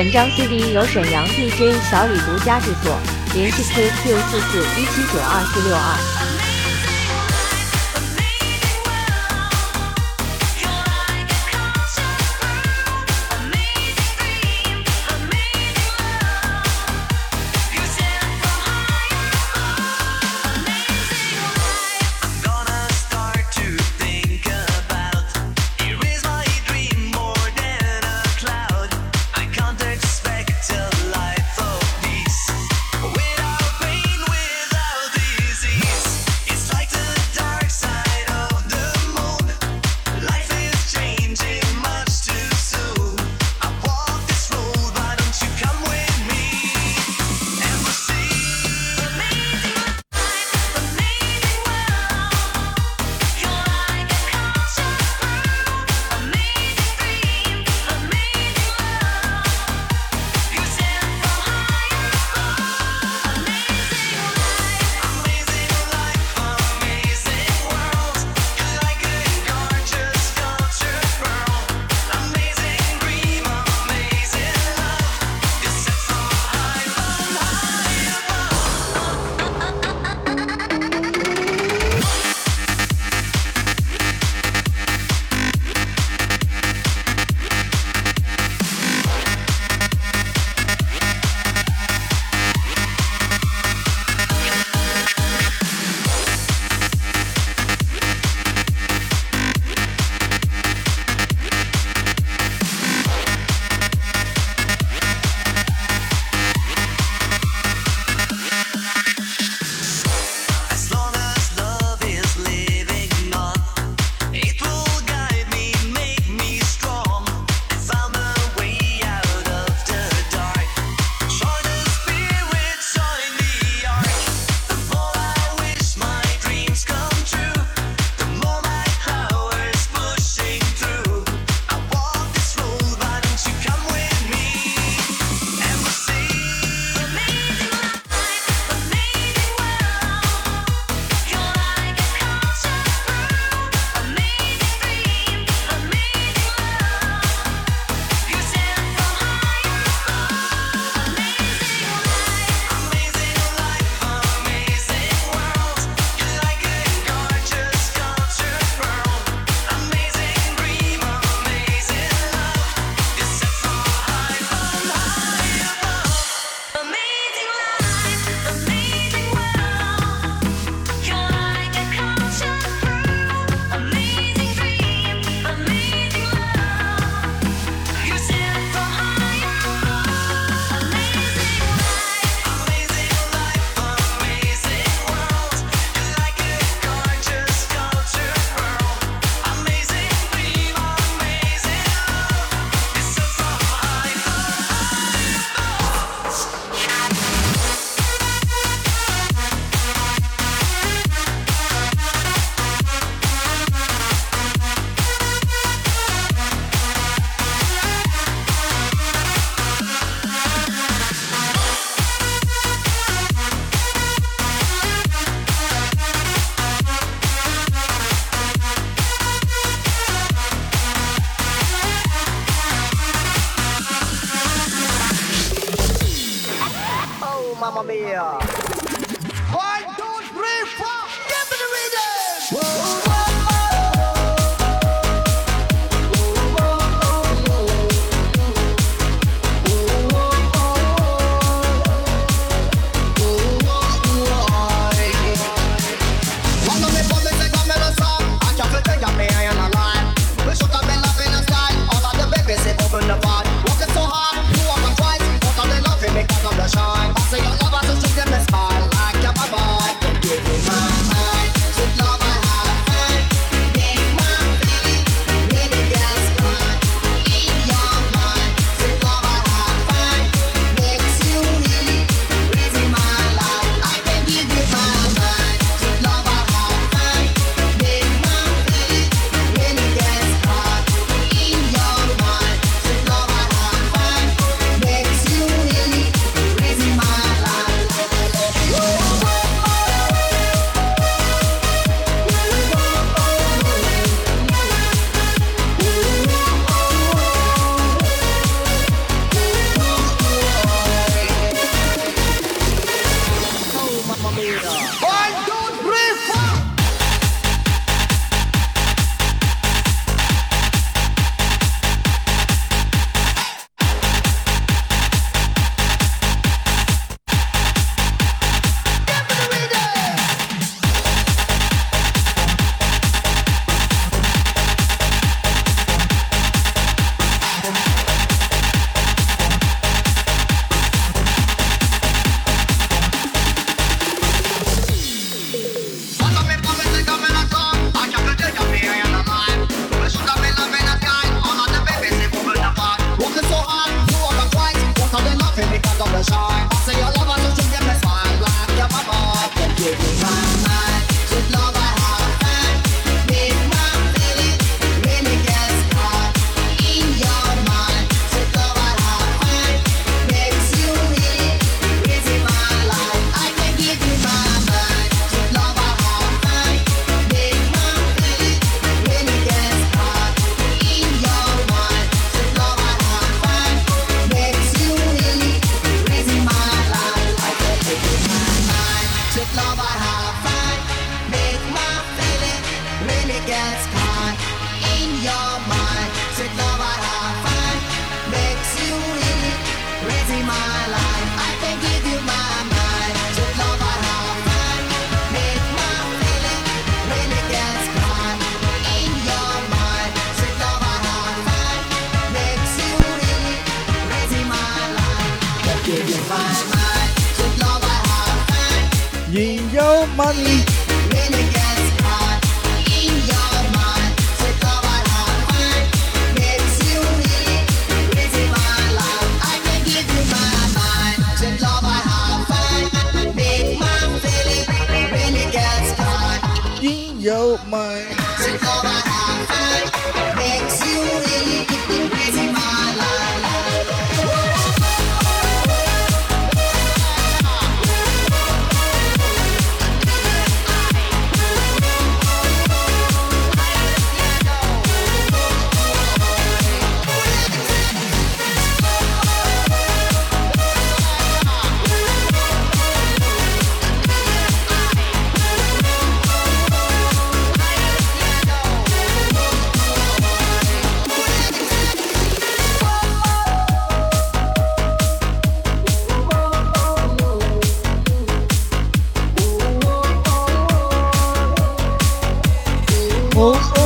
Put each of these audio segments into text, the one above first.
本张 CD 由沈阳 DJ 小李独家制作，联系 QQ 四四一七九二四六二。Johnny Oh.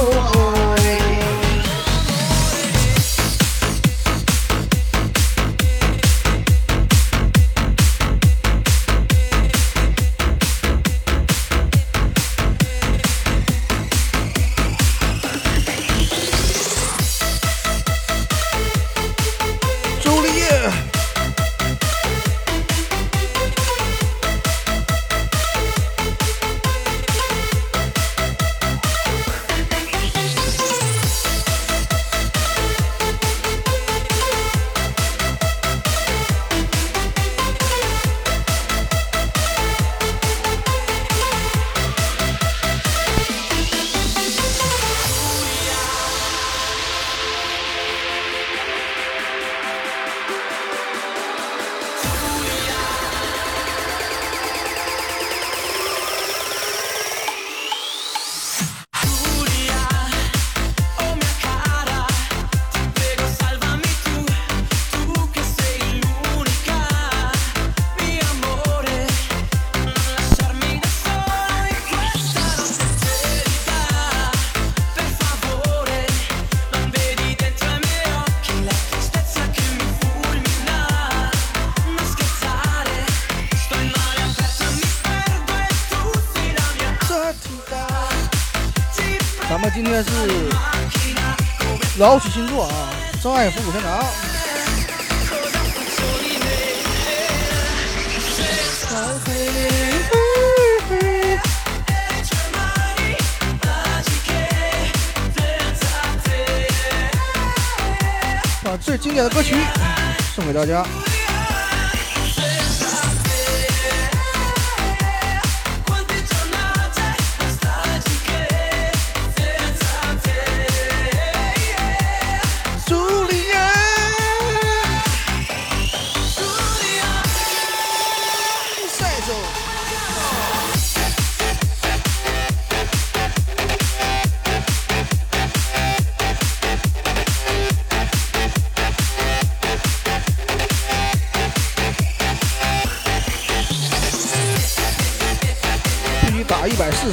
聊起星座啊，真爱复古现场。把最经典的歌曲送给大家。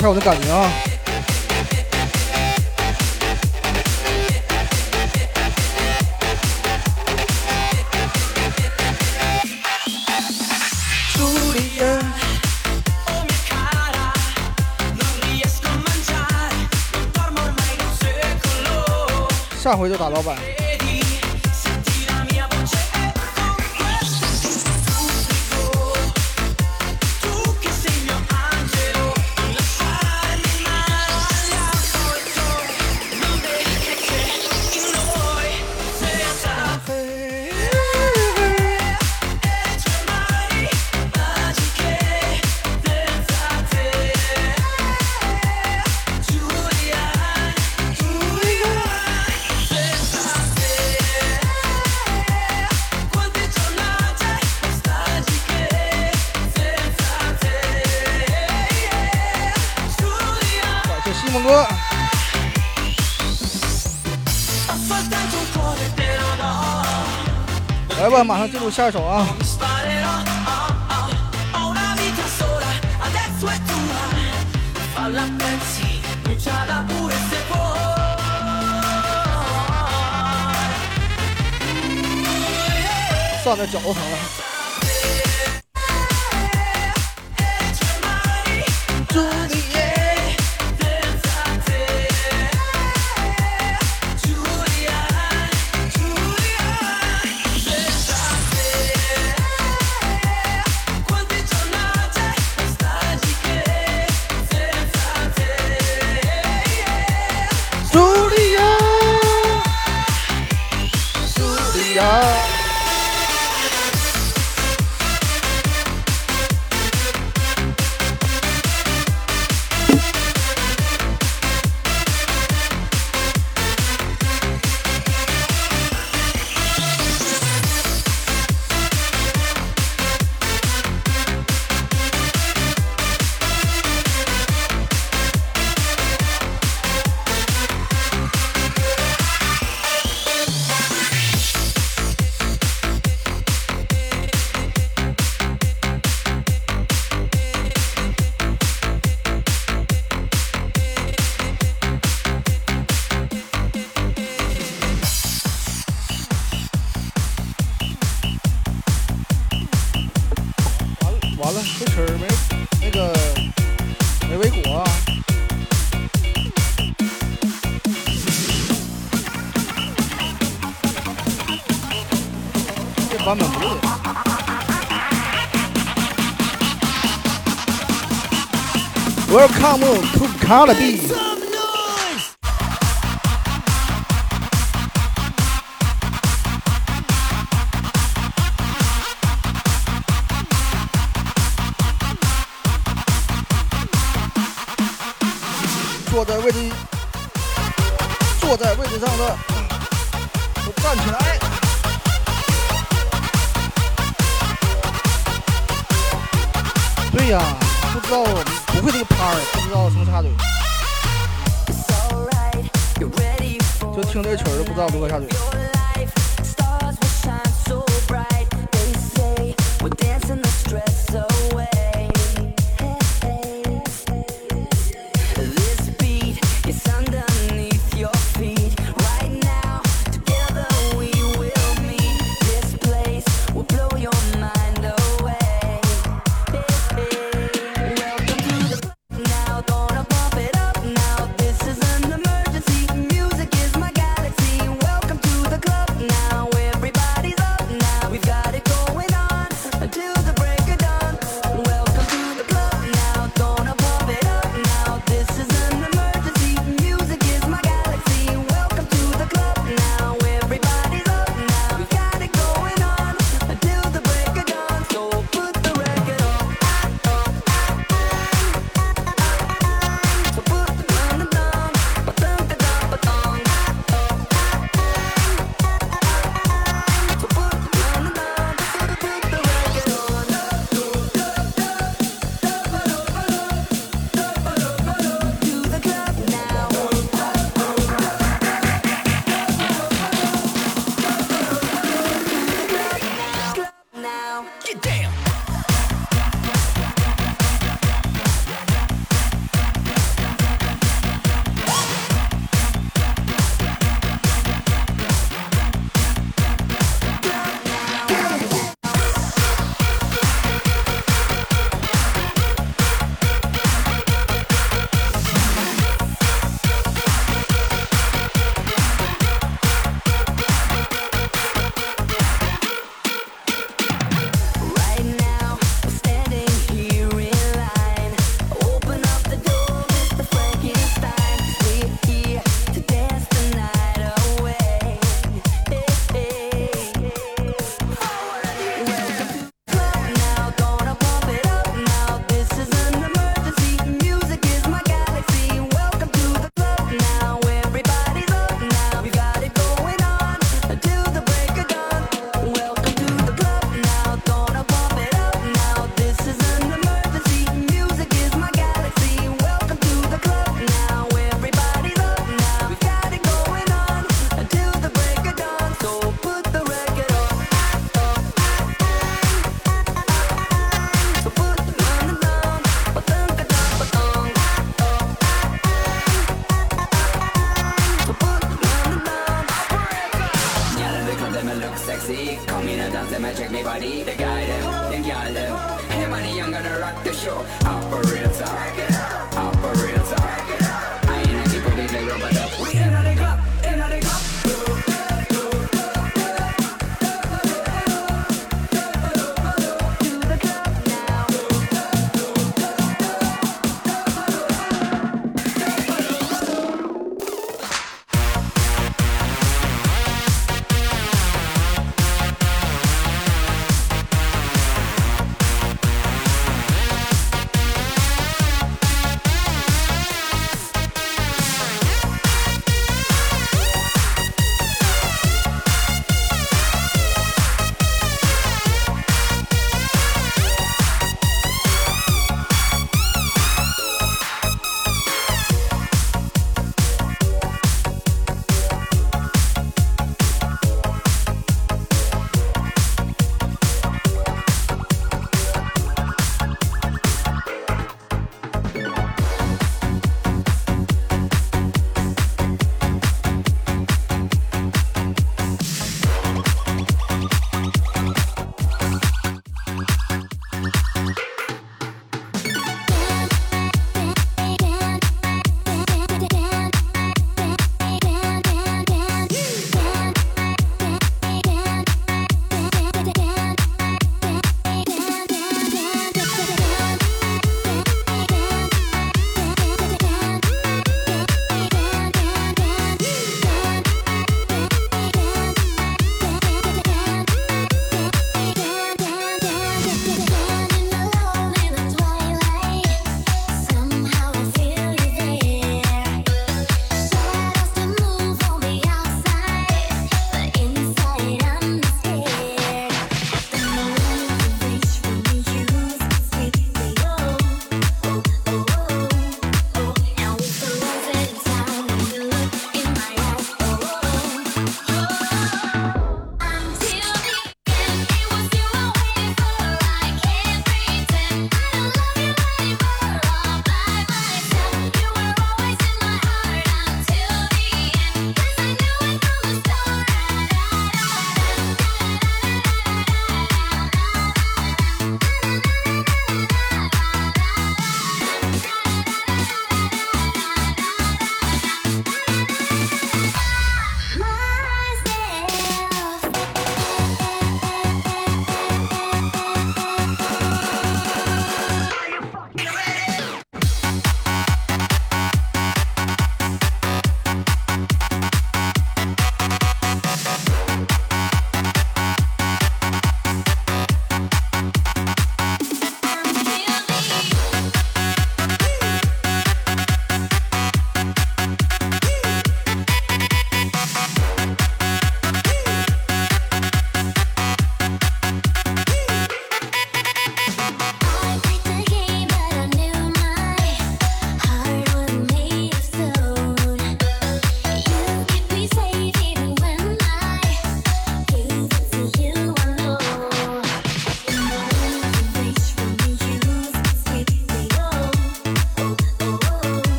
打一百四才有那感觉啊！朱丽叶，上回就打老板。马上进入下一首啊！算了脚都疼了。他的地。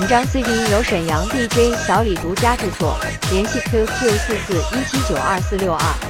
本章 CD 由沈阳 DJ 小李独家制作，联系 QQ 四四一七九二四六二。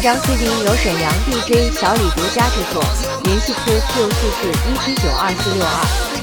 这张 CD 由沈阳 DJ 小李独家制作，联系 QQ 四四一七九二四六二。